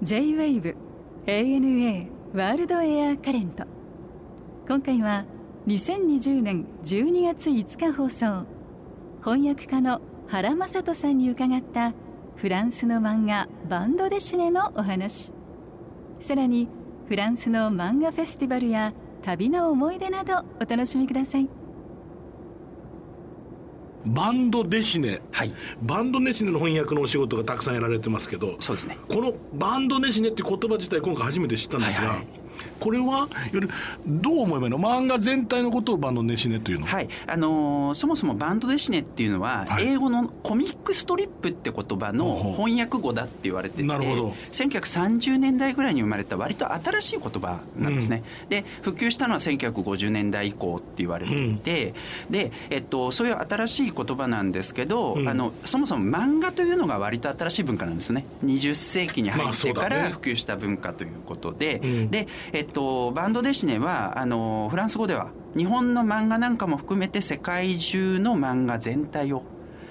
J-WAVE ANA ワールドエアカレント今回は2020年12月5日放送。翻訳家の原正人さんに伺ったフランスの漫画バンドデシネのお話。さらにフランスの漫画フェスティバルや旅の思い出などお楽しみください。バンドデシネ、はい。バンドデシネの翻訳のお仕事がたくさんやられてますけどそうですね。このバンドデシネって言葉自体今回初めて知ったんですが、はいはいこれはいわゆるどう思えばいいの？漫画全体のことをバンドデシネというの？はい。あのーそもそもバンドデシネっていうのは、はい。英語のコミックストリップって言葉の翻訳語だって言われててなるほど。1930年代ぐらいに生まれた割と新しい言葉なんですね、で普及したのは1950年代以降って言われていて、で、えっと、そういう新しい言葉なんですけど、うん。あのそもそも漫画というのが割と新しい文化なんですね。20世紀に入まあってから普及した文化ということで、うん。で、えっと、バンドデシネはあのフランス語では日本の漫画なんかも含めて世界中の漫画全体を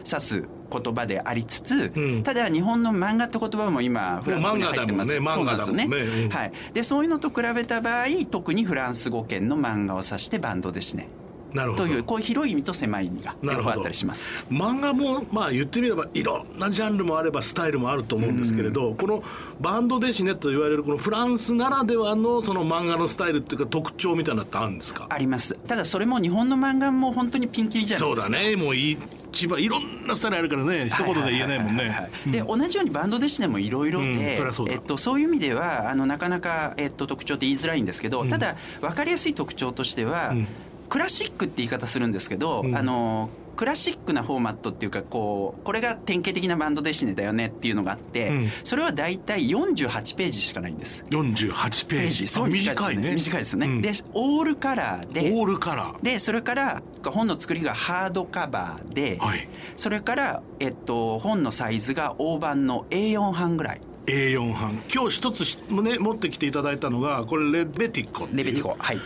指す言葉でありつつ、うん。ただ日本の漫画って言葉も今フランス語に入ってます。ね。そうなんですよ漫画だもんねうん。はい、でそういうのと比べた場合特にフランス語圏の漫画を指してバンドデシネというこういう広い意味と狭い意味が両方あったりします。漫画もまあ言ってみればいろんなジャンルもあればスタイルもあると思うんですけれど、このバンドデシネと言われるこのフランスならではのその漫画のスタイルっていうか特徴みたいなのってあるんですか？あります。ただそれも日本の漫画も本当にピンキリじゃないそうですか。だね。もう一番いろんなスタイルあるからね。一言で言えないもんね。はで同じようにバンドデシネもいろいろうんで、そえっと、そういう意味ではあのなかなか、えっと、特徴って言いづらいんですけど、ただ分かりやすい特徴としては、うんクラシックって言い方するんですけど、うん。あのクラシックなフォーマットっていうかこうこれが典型的なバンドデシネだよねっていうのがあって、うん。それは大体48ページしかないんです。48ページ。そうあ短いね。短いですよね、うん。でオールカラーでオールカラー。でそれから本の作りがハードカバーで、はい。それから、えっと、本のサイズが大判の A4 版ぐらい。A4 版今日一つしね持ってきていただいたのがこれレベティコレベティコ。はい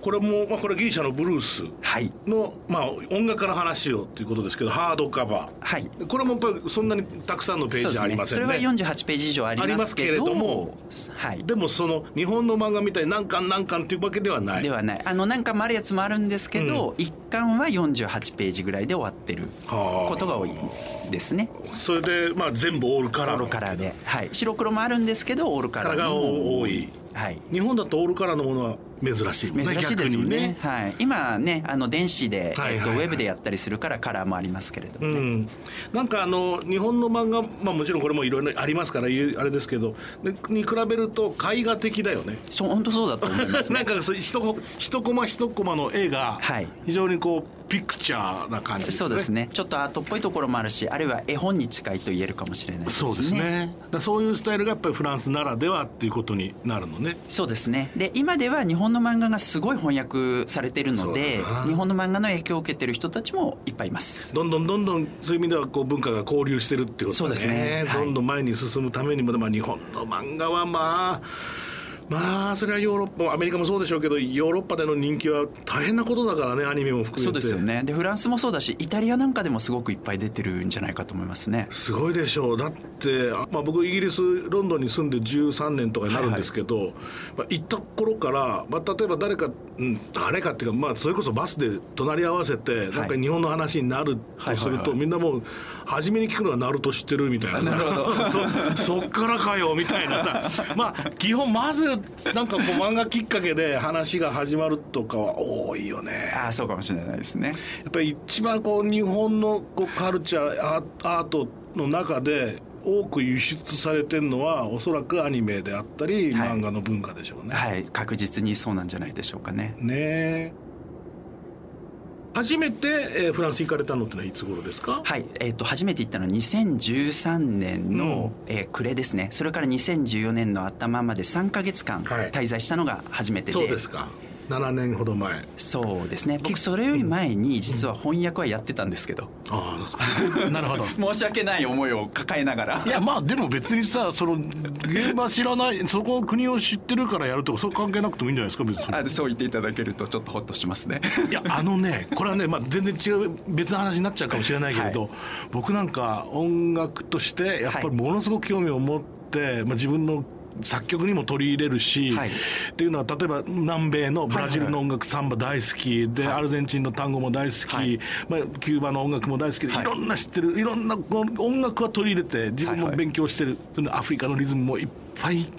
これも、まあ、これギリシャのブルースはい。の、まあ、音楽家の話をということですけどハードカバー。はい。これもやっぱりそんなにたくさんのページありませんね。そね。それは48ページ以上ありますけれどもはい。でもその日本の漫画みたいに何巻何巻っていうわけではない。ではない。あの何巻もあるやつもあるんですけど、一巻は48ページぐらいで終わってるはあことが多いですね。それで、まあ、全部オールカラー。オールカラーで、はい、白黒もあるんですけどオールカラーカラーがの多い。はい。日本だとオールカラーのものは珍しいね珍しいですよ逆にね。はい、今ねあの電子で、はいはいはい。えっと、ウェブでやったりするからカラーもありますけれどもね、うん、なんかあの日本の漫画、まあ、もちろんこれもいろいろありますからあれですけどでに比べると絵画的だよね。そう本当そうだと思いますね。なんかそう一コ一コマ一コマの絵がはい。非常にこうピクチャーな感じですね。そうですね。ちょっとアートっぽいところもあるしあるいは絵本に近いと言えるかもしれないですね。そうですね。だそういうスタイルがやっぱりフランスならではっていうことになるのね。そうですね。で今では日本の漫画がすごい翻訳されているので日本の漫画の影響を受けてる人たちもいっぱいいます。どんどんどんどんそういう意味ではこう文化が交流してるっていうことだね。そうですね。はい。どんどん前に進むためにも、まあ、日本の漫画はまあまあそれはヨーロッパアメリカもそうでしょうけどヨーロッパでの人気は大変なことだからねアニメも含めて。そうですよね。でフランスもそうだしイタリアなんかでもすごくいっぱい出てるんじゃないかと思いますね。すごいでしょうだって、あまあ、僕イギリスロンドンに住んで13年とかになるんですけど、まあ、行った頃から、まあ、例えば誰か、うん、誰かっていうか、まあ、それこそバスで隣り合わせてなんか日本の話になるとすると、はい。はいはいはいみんなもう初めに聞くのはナルト知ってるみたいななるほどそそっからかよみたいなさまあ基本まずなんかこう漫画きっかけで話が始まるとかは多いよね。ああそうかもしれないですね。やっぱり一番こう日本のこうカルチャーアートの中で多く輸出されてるのはおそらくアニメであったり、はい。漫画の文化でしょうね。はい。確実にそうなんじゃないでしょうかね。ねえ初めて、えーフランス行かれたのってのはいつ頃ですか？はい、えー、と初めて行ったのは2013年の、えー暮れですね。それから2014年の頭まで3か月間はい。滞在したのが初めてで,、そうですか7年ほど前。そうですね。僕それより前に実は翻訳はやってたんですけど、ああ なるほど。申し訳ない思いを抱えながら。いやまあでも別にさその現場知らないそこの国を知ってるからやるとかそう関係なくてもいいんじゃないですか別に。あそう言っていただけるとちょっとホッとしますね。いやあのねこれはね、まあ、全然違う別の話になっちゃうかもしれないけれど、はい、僕なんか音楽としてやっぱりものすごく興味を持って、まあ、自分の作曲にも取り入れるし、はい、っていうのは例えば南米のブラジルの音楽、サンバ大好きで、アルゼンチンの単語も大好き、はい、まあ、キューバの音楽も大好きで、い。ろんな知ってるいろんな音楽は取り入れて自分も勉強してる、アフリカのリズムもいっぱい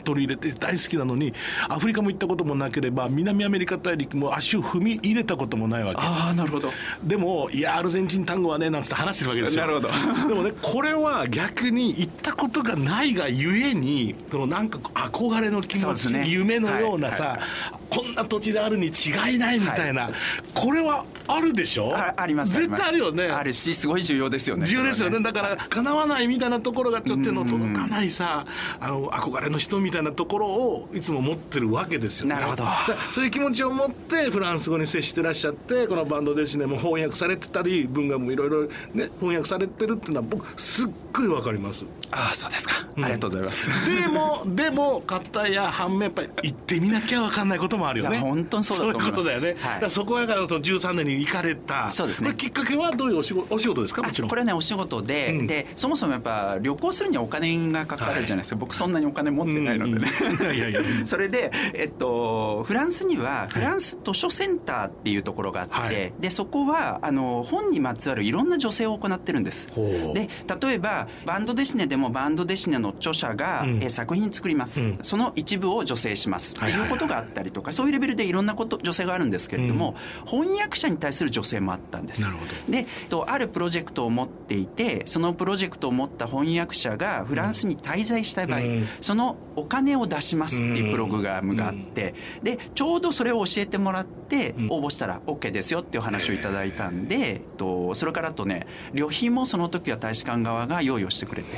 取り入れて大好きなのにアフリカも行ったこともなければ南アメリカ大陸も足を踏み入れたこともないわけ。ああなるほど。でもいやアルゼンチン単語はねなんつって話してるわけですよ。なるほど。でもねこれは逆に行ったことがないがゆえにそのなんか憧れの気持ち、ね、夢のようなさ、はいはいこんな土地であるに違いないみたいな、はい、これはあるでしょ？ああります絶対あるよね。あるしすごい重要ですよね重要ですよね、ね、だから叶わないみたいなところがちょっと手の届かないさあの憧れの人みたいなところをいつも持ってるわけですよね。なるほど。そういう気持ちを持ってフランス語に接してらっしゃってこのバンドデシネも翻訳されてたり文学もいろいろね翻訳されてるっていうのは僕すっごいわかります。ああそうですか、うん、ありがとうございます。でもでも方や反面やっぱり行ってみなきゃ分かんないこともあるよね本当にそうだと思いういうことだよね、はい、だそこやからと13年に行かれた。そうですね。きっかけはどういうお仕事お仕事ですか？もちろん。これはねお仕事で、うん、でそもそもやっぱ旅行するにはお金がかかるじゃないですか、はい、僕そんなにお金持ってないのでね、うん、いやいや それで、えっと、フランスにはフランス図書センターっていうところがあって、はい、でそこはあの本にまつわるいろんな助成を行ってるんです。で例えばバンドデシネでもバンドデシネの著者が、うん、え作品作ります、うん、その一部を助成します。っていうことがあったりとか、そういうレベルでいろんなこと助成があるんですけれども、うん、翻訳者に対する助成もあったんです。でとあるプロジェクトを持っていてそのプロジェクトを持った翻訳者がフランスに滞在したい場合、そのお金を出しますっていうプログラムがあって、でちょうどそれを教えてもらって応募したら OK ですよっていう話をいただいたんで、とそれからとね旅費もその時は大使館側が用意をしてくれて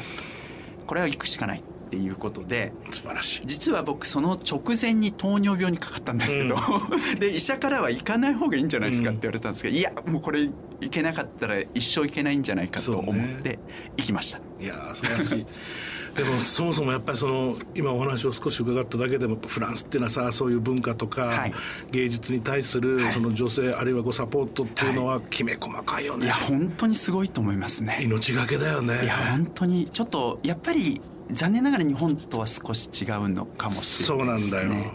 これは行くしかないっていうことで素晴らしい。実は僕その直前に糖尿病にかかったんですけど、うん、で医者からは行かない方がいいんじゃないですかって言われたんですけど、うん、いやもうこれ行けなかったら一生行けないんじゃないかと思って行きました、ね、いや素晴らしい。でもそもそもやっぱりその今お話を少し伺っただけでもフランスっていうのはさそういう文化とか、はい、芸術に対するその女性、はい、あるいはごサポートっていうのはきめ細かいよね、いや本当にすごいと思いますね。命がけだよね。いや本当にちょっとやっぱり残念ながら日本とは少し違うのかもしれないですね。そうなんだよ。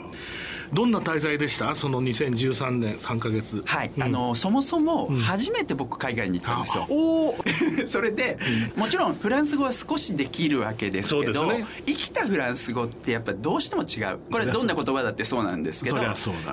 どんな滞在でした？その2013年3か月。はい、うん、あのそもそも初めて僕海外に行ったんですよ、うん、それで、うん、もちろんフランス語は少しできるわけですけど、ね、生きたフランス語ってやっぱどうしても違う。これどんな言葉だってそうなんですけど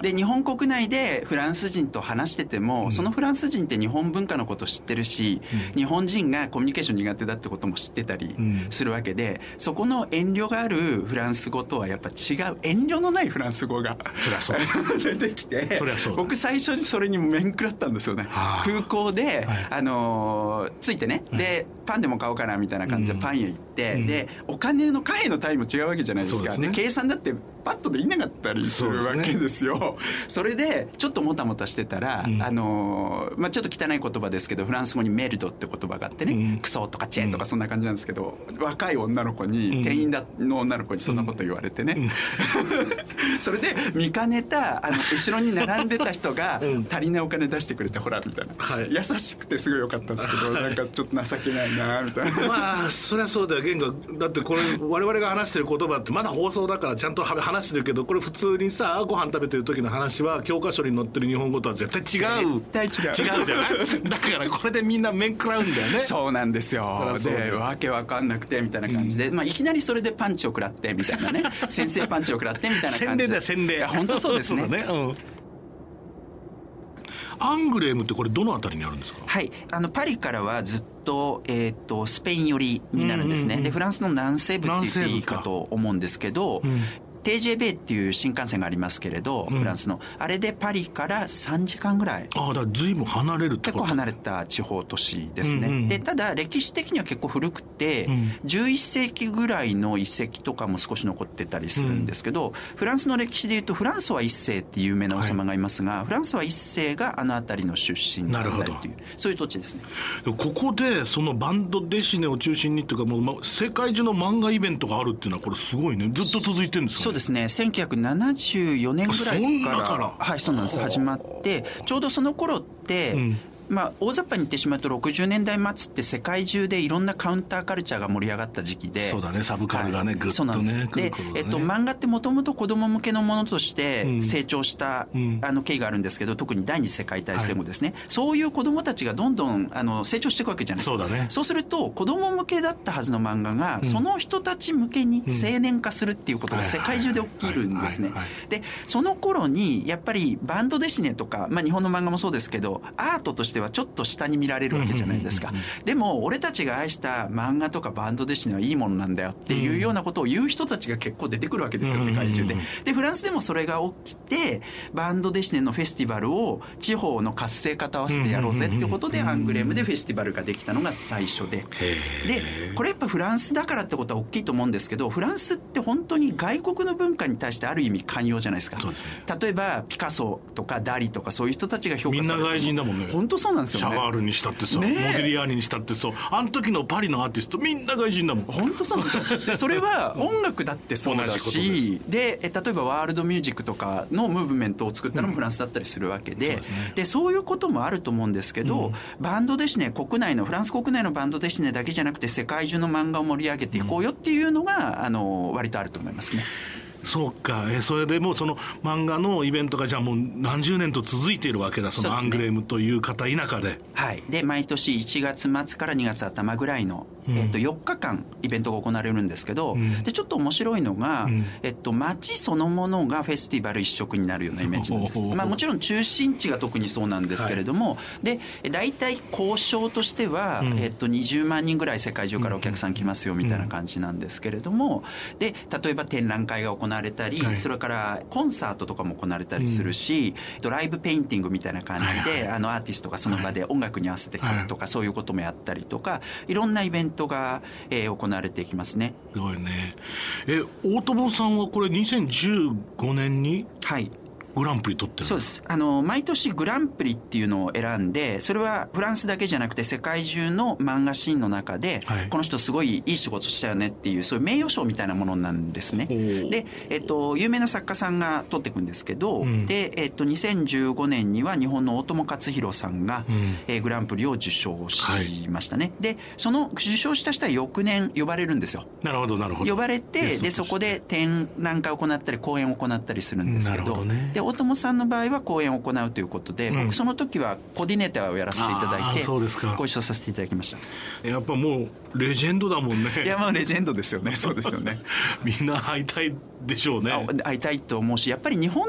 で日本国内でフランス人と話してても、そのフランス人って日本文化のこと知ってるし、日本人がコミュニケーション苦手だってことも知ってたりするわけで、そこの遠慮があるフランス語とはやっぱ違う。遠慮のないフランス語が 出てきて僕最初にそれに面食らったんですよね、はあ、空港で、はい、あのー、着いてね、はい、でパンでも買おうかなみたいな感じでパン屋行って、うん、でお金の貨幣の単位も違うわけじゃないですか。で、ね、計算だってパッとできなかったりするわけですよ。そ れでちょっともたもたしてたら、うん、あのー、まあ、ちょっと汚い言葉ですけどフランス語にメルドって言葉があってね、うん、クソとかチェとかそんな感じなんですけど、若い女の子に、店員の女の子にそんなこと言われてね、それで見かねたあの後ろに並んでた人が 足りないお金出してくれてほらみたいな、はい、優しくてすごい良かったんですけど、はい、なんかちょっと情けないなみたいな。まあそりゃそうだよ玄がだってこれ我々が話してる言葉ってまだ放送だからちゃんと話してるけどこれ普通にさご飯食べてる時の話は教科書に載ってる日本語とは絶対違う。絶対違う。違うじゃない？だからこれでみんな面食らうんだよね。そうなんですよ。でわけわかんなくてみたいな感じで、うん、まあ、いきなりそれでパンチを食らってみたいなね。先生パンチを食らってみたいな感じで。洗礼だよ洗礼。本当そうですね。ね、うんアングレームってこれどの辺りにあるんですか？はい。あのパリからはずっと,、えーと、とスペイン寄りになるんですね、でフランスの南西部って言っていいか。と思うんですけど、うん、TJB っていう新幹線がありますけれど、フランスの。あれでパリから3時間ぐらい。ああだから随分離れる結構離れた地方都市ですね、うんうん、でただ歴史的には結構古くて、うん、11世紀ぐらいの遺跡とかも少し残ってたりするんですけど、うん、フランスの歴史でいうとフランスは一世っていう有名な王様がいますが、はい、フランスは一世があの辺りの出身だったりというそういう土地ですね。ここでそのバンドデシネを中心にっていうかもう世界中の漫画イベントがあるっていうのはこれすごいね。ずっと続いてるんですか、ね、そうですね。1974年ぐらいから。はいそうなんです。始まってちょうどその頃って、うんまあ、大雑把に言ってしまうと60年代末って世界中でいろんなカウンターカルチャーが盛り上がった時期でそうだねサブカルがね、はい、ぐっとねで、ね、えっと、漫画ってもともと子供向けのものとして成長した、うん、あの経緯があるんですけど特に第二次世界大戦後ですね、はい、そういう子供たちがどんどんあの成長していくわけじゃないですか。そうだ、ね、そうすると子供向けだったはずの漫画が、うん、その人たち向けに青年化するっていうことが世界中で起きるんですね。でその頃にやっぱりバンドデシネとか、まあ、日本の漫画もそうですけどアートとしてはちょっと下に見られるわけじゃないですか。でも俺たちが愛した漫画とかバンドデシネはいいものなんだよっていうようなことを言う人たちが結構出てくるわけですよ世界中で。でフランスでもそれが起きてバンドデシネのフェスティバルを地方の活性化と合わせてやろうぜってことでアングレームでフェスティバルができたのが最初で。でこれやっぱフランスだからってことは大きいと思うんですけどフランスって本当に外国の文化に対してある意味寛容じゃないですか。例えばピカソとかダリとかそういう人たちが評価されてみんな外人だもんね。本当そうなんですよね。にしたってさ、ね、モディリアーニにしたってさあの時のパリのアーティストみんな外人だもん。本当そうなんですよ。それは音楽だってそうだしでえ例えばワールドミュージックとかのムーブメントを作ったのもフランスだったりするわけでうん、そうで、ね、そういうこともあると思うんですけど、うん、バンドデシネ国内のフランス国内のバンドデシネだけじゃなくて世界中の漫画を盛り上げていこうよっていうのが、あの割とあると思いますね。そうか。えそれでもその漫画のイベントがじゃあもう何十年と続いているわけだそのアングレームという方田舎で。はい。で毎年1月末から2月頭ぐらいのえっと、4日間イベントが行われるんですけど、うん、でちょっと面白いのが、うん、えっと、街そのものがフェスティバル一色になるようなイメージなんです、まあ、もちろん中心地が特にそうなんですけれども、はい、で大体交渉としては、うん、えっと、20万人ぐらい世界中からお客さん来ますよみたいな感じなんですけれどもで例えば展覧会が行われたり、はい、それからコンサートとかも行われたりするし、ドライブペインティングみたいな感じで、はいはい、あのアーティストがその場で音楽に合わせて描くとか、そういうこともやったりとかいろんなイベントトが、えー、行われていきますね。すごいね。え大友さんはこれ2015年にはいグランプリ取ってるそうです。あの毎年グランプリっていうのを選んでそれはフランスだけじゃなくて世界中の漫画シーンの中で、はい、この人すごいいい仕事したよねっていうそういう名誉賞みたいなものなんですね。で、えっと、有名な作家さんが取っていくんですけど、うん、で、えっと、2015年には日本の大友克洋さんが、うん、えー、グランプリを受賞しましたね、はい、でその受賞した人は翌年呼ばれるんですよ。なるほどなるほど。呼ばれてでそこで展覧会を行ったり講演を行ったりするんですけど。ど、ね、で大友さんの場合は講演を行うということで、うん、僕その時はコーディネーターをやらせていただいてご一緒させていただきました。やっぱもうレジェンドだもんね。いやまあレジェンドですよね。そうですよね。みんな会いたいでしょうね。会いたいと思うしやっぱり日本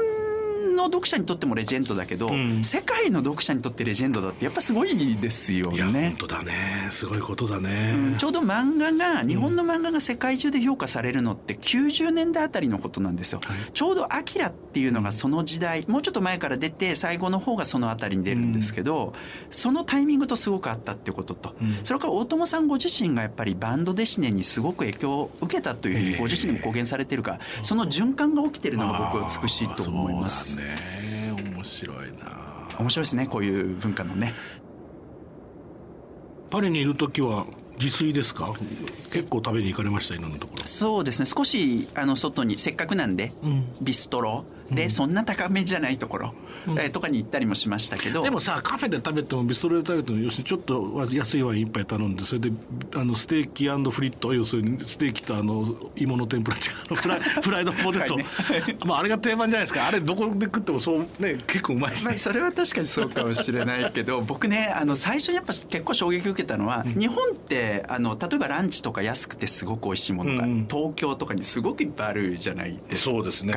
の読者にとってもレジェンドだけど、うん、世界の読者にとってレジェンドだってやっぱすごいですよね。本当だね。すごいことだね、うん、ちょうど漫画が日本の漫画が世界中で評価されるのって90年代あたりのことなんですよ。はい、ちょうど「アキラっていうのがその時代、もうちょっと前から出て最後の方がそのあたりに出るんですけど、そのタイミングとすごくあったっていうことと、それから大友さんご自身がやっぱりバンドデシネにすごく影響を受けたというふうにご自身でも公言されてるからその循環が起きてるのが僕は美しいと思います。ね。面白いな。面白いですねこういう文化のね。パリにいる時は自炊ですか？結構食べに行かれましたいろんなところ。そうですね。少しあの外にせっかくなんで、うん、ビストロ。で、うん、そんな高めじゃないところ、うん、えー、とかに行ったりもしましたけど。でもさカフェで食べてもビストロで食べても要するにちょっと安いワイン一杯頼んでそれであのステーキフリット要するにステーキとあの芋の天ぷら違うフライ フライドポテト、ね、まああれが定番じゃないですか。あれどこで食ってもそうね結構うまいし、ね、まあ、それは確かにそうかもしれないけど 僕ねあの最初にやっぱ結構衝撃を受けたのは、日本ってあの例えばランチとか安くてすごく美味しいものが、うん、東京とかにすごくいっぱいあるじゃないですか。そうですね。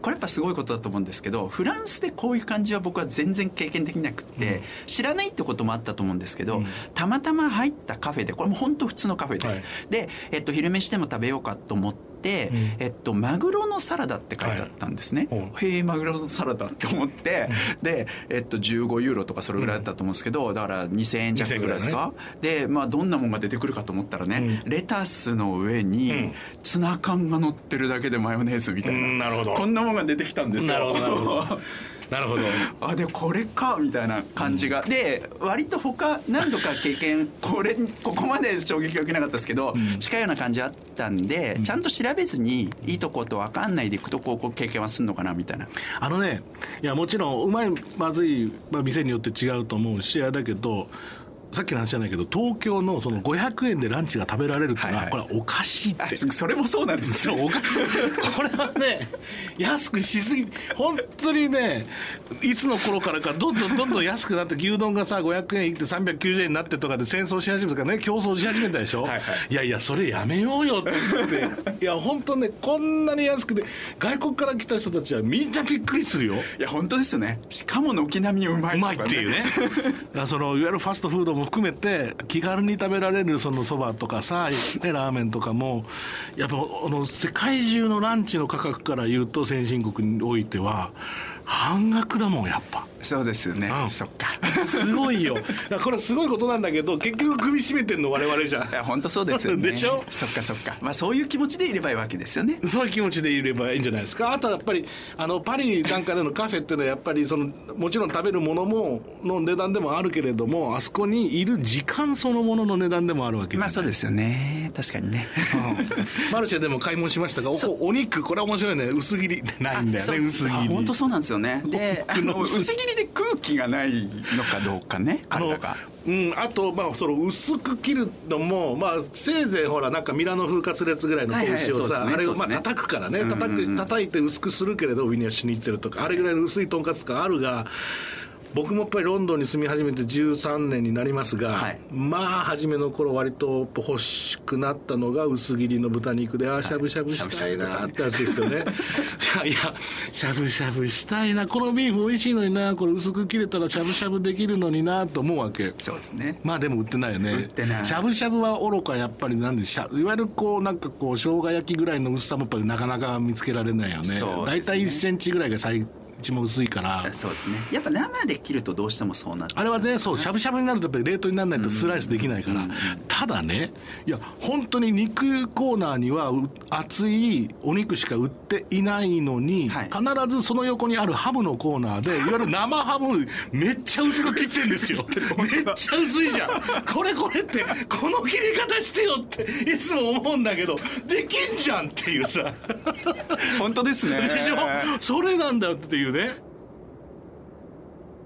これやっぱすごいことだと思うんですけどフランスでこういう感じは僕は全然経験できなくて、うん、知らないってこともあったと思うんですけど、うん、たまたま入ったカフェでこれも本当普通のカフェです、はい、で、えっと、昼飯でも食べようかと思ってて、うん、えっと、マグロのサラダって書いてあったんですね、はい、へえマグロのサラダって思って、うん、で、えっと、15ユーロとかそれぐらいだったと思うんですけど、だから2000円弱ぐらいですか、ね、で、まあ、どんなもんが出てくるかと思ったらね、レタスの上にツナ缶が乗ってるだけでマヨネーズみたいな,、なるほど。こんなもんが出てきたんですよ。なるほどなるほど なるほど。あでこれかみたいな感じが、うん、で割と他何度か経験 これここまで衝撃が受けなかったですけど、うん、近いような感じあったんで、うん、ちゃんと調べずにいいとこと分かんないでいくとこう経験はするのかなみたいな。あのねいやもちろんうまいまずい、まあ、店によって違うと思うしあだけどさっきの話じゃないけど東京のその500円でランチが食べられるっていうのは、これはおかしいって。それもそうなんです よおかしい。これはね安くしすぎ本当にねいつの頃からかどんどんどんどん安くなって牛丼がさ500円いって390円になってとかで戦争し始めたからね競争し始めたでしょ、はいはい、いやいやそれやめようよって。いや本当ねこんなに安くて外国から来た人たちはみんなびっくりするよ。いや本当ですよね。しかも軒並みうまい、ね、うまいっていうね。そのいわゆるファストフードも含めて気軽に食べられるそのそばとかさ、ね、ラーメンとかもやっぱあの世界中のランチの価格から言うと先進国においては半額だもんやっぱ。そうですよね、うん、そっか。すごいよ。これすごいことなんだけど結局首絞めてんの我々じゃん。いや本当そうですよね。でしょ？そっかそっか。まあそういう気持ちでいればいいわけですよね。そういう気持ちでいればいいんじゃないですか？あとはやっぱりあのパリなんかでのカフェっていうのはやっぱりそのもちろん食べるものもの値段でもあるけれどもあそこにいる時間そのものの値段でもあるわけまあそうですよね。確かにね、うん、マルシェでも買い物しましたがおお肉。これ面白いね。薄切り。ないんだよね薄切り本当そうなんですよね。で薄切りで空気がないのかどうかねあのうん、あと、まあ、その薄く切るのも、まあ、せいぜいほらなんかミラノ風カツレツぐらいの子牛をさ、あれをまあ叩くからね叩く叩いて薄くするけれどウィニアシュニッツェルとかあれぐらいの薄いとんかつとかあるが僕もやっぱりロンドンに住み始めて13年になりますが、はい、まあ初めの頃割と欲しくなったのが薄切りの豚肉でああしゃぶしゃぶしたいなってやつですよね、いやい。やしゃぶしゃぶしたいな。このビーフ美味しいのになこれ薄く切れたらしゃぶしゃぶできるのになと思うわけ。そうですね。まあでも売ってないよね。しゃぶしゃぶは愚かやっぱりなんでしゃいわゆるこうなんかこう生姜焼きぐらいの薄さもやっぱりなかなか見つけられないよね。大体、ね、1センチぐらいが最ちも薄いから。そうですね。やっぱ生で切るとどうしてもそうなあれはねそうしゃぶしゃぶになるとやっぱり冷凍にならないとスライスできないから、ただねいや本当に肉コーナーには熱いお肉しか売っていないのに、はい、必ずその横にあるハムのコーナーで いわゆる生ハムめっちゃ薄く切ってんですよ。めっちゃ薄いじゃん。これこれってこの切り方してよっていつも思うんだけどできんじゃんっていうさ。本当ですね。でしょ？それなんだっていうね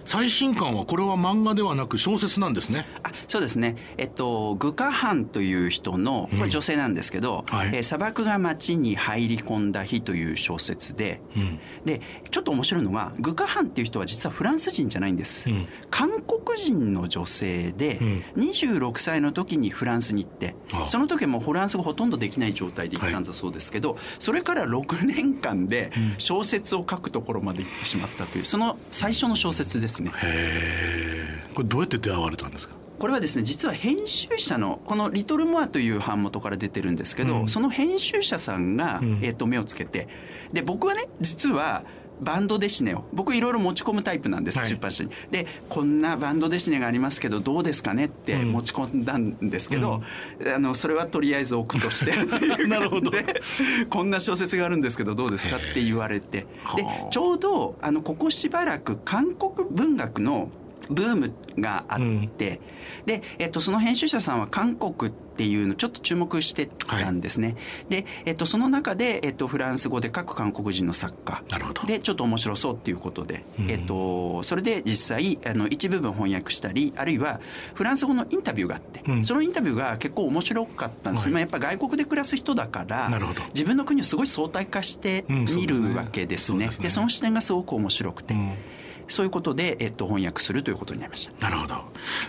最新刊はこれは漫画ではなく小説なんですね。あそうですね。えっとグカハンという人のこれ女性なんですけど、うんはい、えー、砂漠が街に入り込んだ日という小説で、うん、でちょっと面白いのがグカハンっていう人は実はフランス人じゃないんです、うん、韓国人の女性で、うん、26歳の時にフランスに行ってその時はもうフランス語ほとんどできない状態で行ったんだそうですけど、はい、それから6年間で小説を書くところまで行ってしまったというその最初の小説ですね。へえこれどうやって出会われたんですか？これはですね実は編集者のこの「リトル・モア」という版元から出てるんですけど、うん、その編集者さんが、うん、えー、と目をつけてで僕はね実はバンドデシネを僕いろいろ持ち込むタイプなんです、はい、出版社に。でこんなバンドデシネがありますけどどうですかねって持ち込んだんですけど、うん、あのそれはとりあえず置くとして。なるほど。こんな小説があるんですけどどうですかって言われて。でちょうどあのここしばらく韓国文学のブームがあって、うん、で、えっと、その編集者さんは韓国っていうのちょっと注目してたんですね、はい、で、えっと、その中で、えっと、フランス語で書く韓国人の作家でちょっと面白そうっていうことで、うん、えっと、それで実際あの一部分翻訳したりあるいはフランス語のインタビューがあって、うん、そのインタビューが結構面白かったんです、はい、まあ、やっぱ外国で暮らす人だから自分の国をすごい相対化して見るわけですね。で、ね、その視点がすごく面白くて。そういうことで、えっと、翻訳するということになりました。なるほど。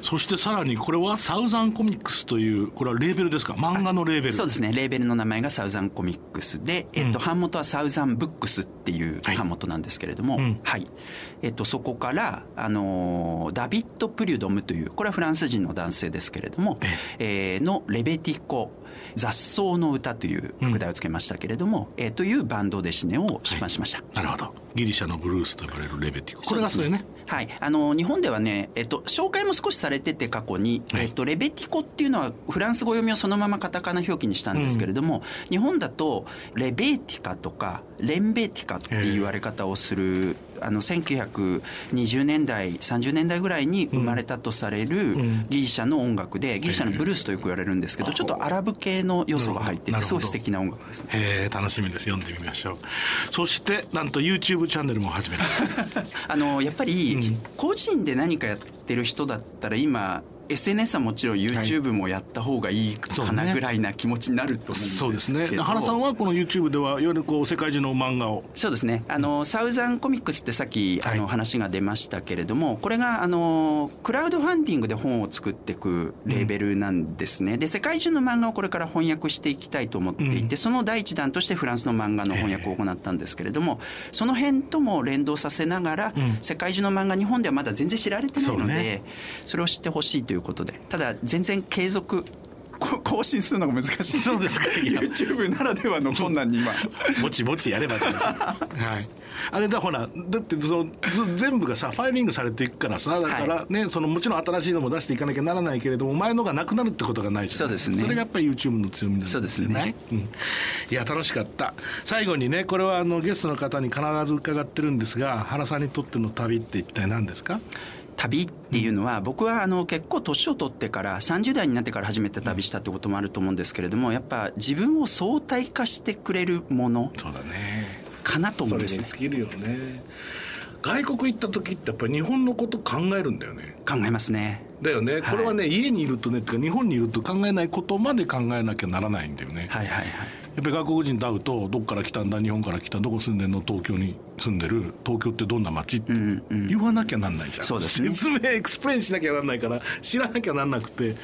そしてさらにこれはサウザンコミックスというこれはレーベルですか？漫画のレーベル。そうですね。レーベルの名前がサウザンコミックスで、えっと、版元はサウザンブックスっていう版元なんですけれども、はい、はい、えっと、そこからあのダビッド・プリュドムというこれはフランス人の男性ですけれども、えー、のレベティコ雑草の歌という副題をつけましたけれども、うん、えー、というバンドデシネを出版しました、はい、なるほどギリシャのブルースと呼ばれるレベティコ。これがそれねはい、あの日本ではね、えっと、紹介も少しされてて過去に、はい、えっと、レベティコっていうのはフランス語読みをそのままカタカナ表記にしたんですけれども、うん、日本だとレベーティカとかレンベーティカっていう言われ方をするあの1920年代30年代ぐらいに生まれたとされるギリシャの音楽でギリシャのブルースとよく言われるんですけどちょっとアラブ系の要素が入っていてすごい素敵な音楽ですね。へ楽しみです。読んでみましょう。そしてなんと YouTube チャンネルも始めた あのやっぱり個人で何かやってる人だったら今 SNS はもちろん YouTube もやった方がいいかなぐらいな気持ちになると思うんですけど、そうですね。原さんはこの YouTube ではいわゆるこう世界中の漫画を。そうですね。あの、サウザンコミックスってさっきあの話が出ましたけれども、これがあのクラウドファンディングで本を作っていくレーベルなんですね、で世界中の漫画をこれから翻訳していきたいと思っていて、その第一弾としてフランスの漫画の翻訳を行ったんですけれどもその辺とも連動させながら、世界中の漫画日本ではまだ全然知られてないのでそれを知ってほしいということで。ただ全然継続 更新するのが難しい。そうですか。YouTube ならではの困難に今。ぼちぼちやれば。はい、あれだほらだってその全部がさファイリングされていくからさだからね、はい、そのもちろん新しいのも出していかなきゃならないけれども前のがなくなるってことがないじゃそうですね。それがやっぱり YouTube の強みなんですそうですね、うん、いや楽しかった。最後にねこれはあのゲストの方に必ず伺ってるんですが原さんにとっての旅って一体何ですか？旅っていうのは僕はあの結構年を取ってから30代になってから初めて旅したってこともあると思うんですけれどもやっぱ自分を相対化してくれるものそうだね。かなと思うんですね。それに尽きるよね。外国行った時ってやっぱり日本のこと考えるんだよね。考えますね。だよね、はい、これはね家にいるとねってか日本にいると考えないことまで考えなきゃならないんだよね。はいはいはいやっぱり外国人と会うとどっから来たんだ日本から来たどこ住んでんの東京に住んでる東京ってどんな街って言わなきゃなんないじゃん、そうですね、説明 explain しなきゃなんないから知らなきゃなんなくて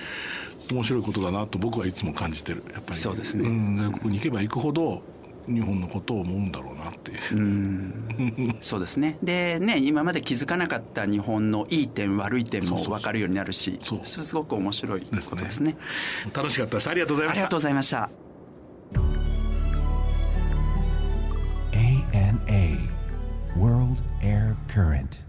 面白いことだなと僕はいつも感じてるやっぱり。そうですね、うん、外国に行けば行くほど日本のことを思うんだろうなっていう。そうですね。でね今まで気づかなかった日本のいい点悪い点も分かるようになるしそう。すごく面白いことですね、ね、楽しかったです。ありがとうございました。ありがとうございました Current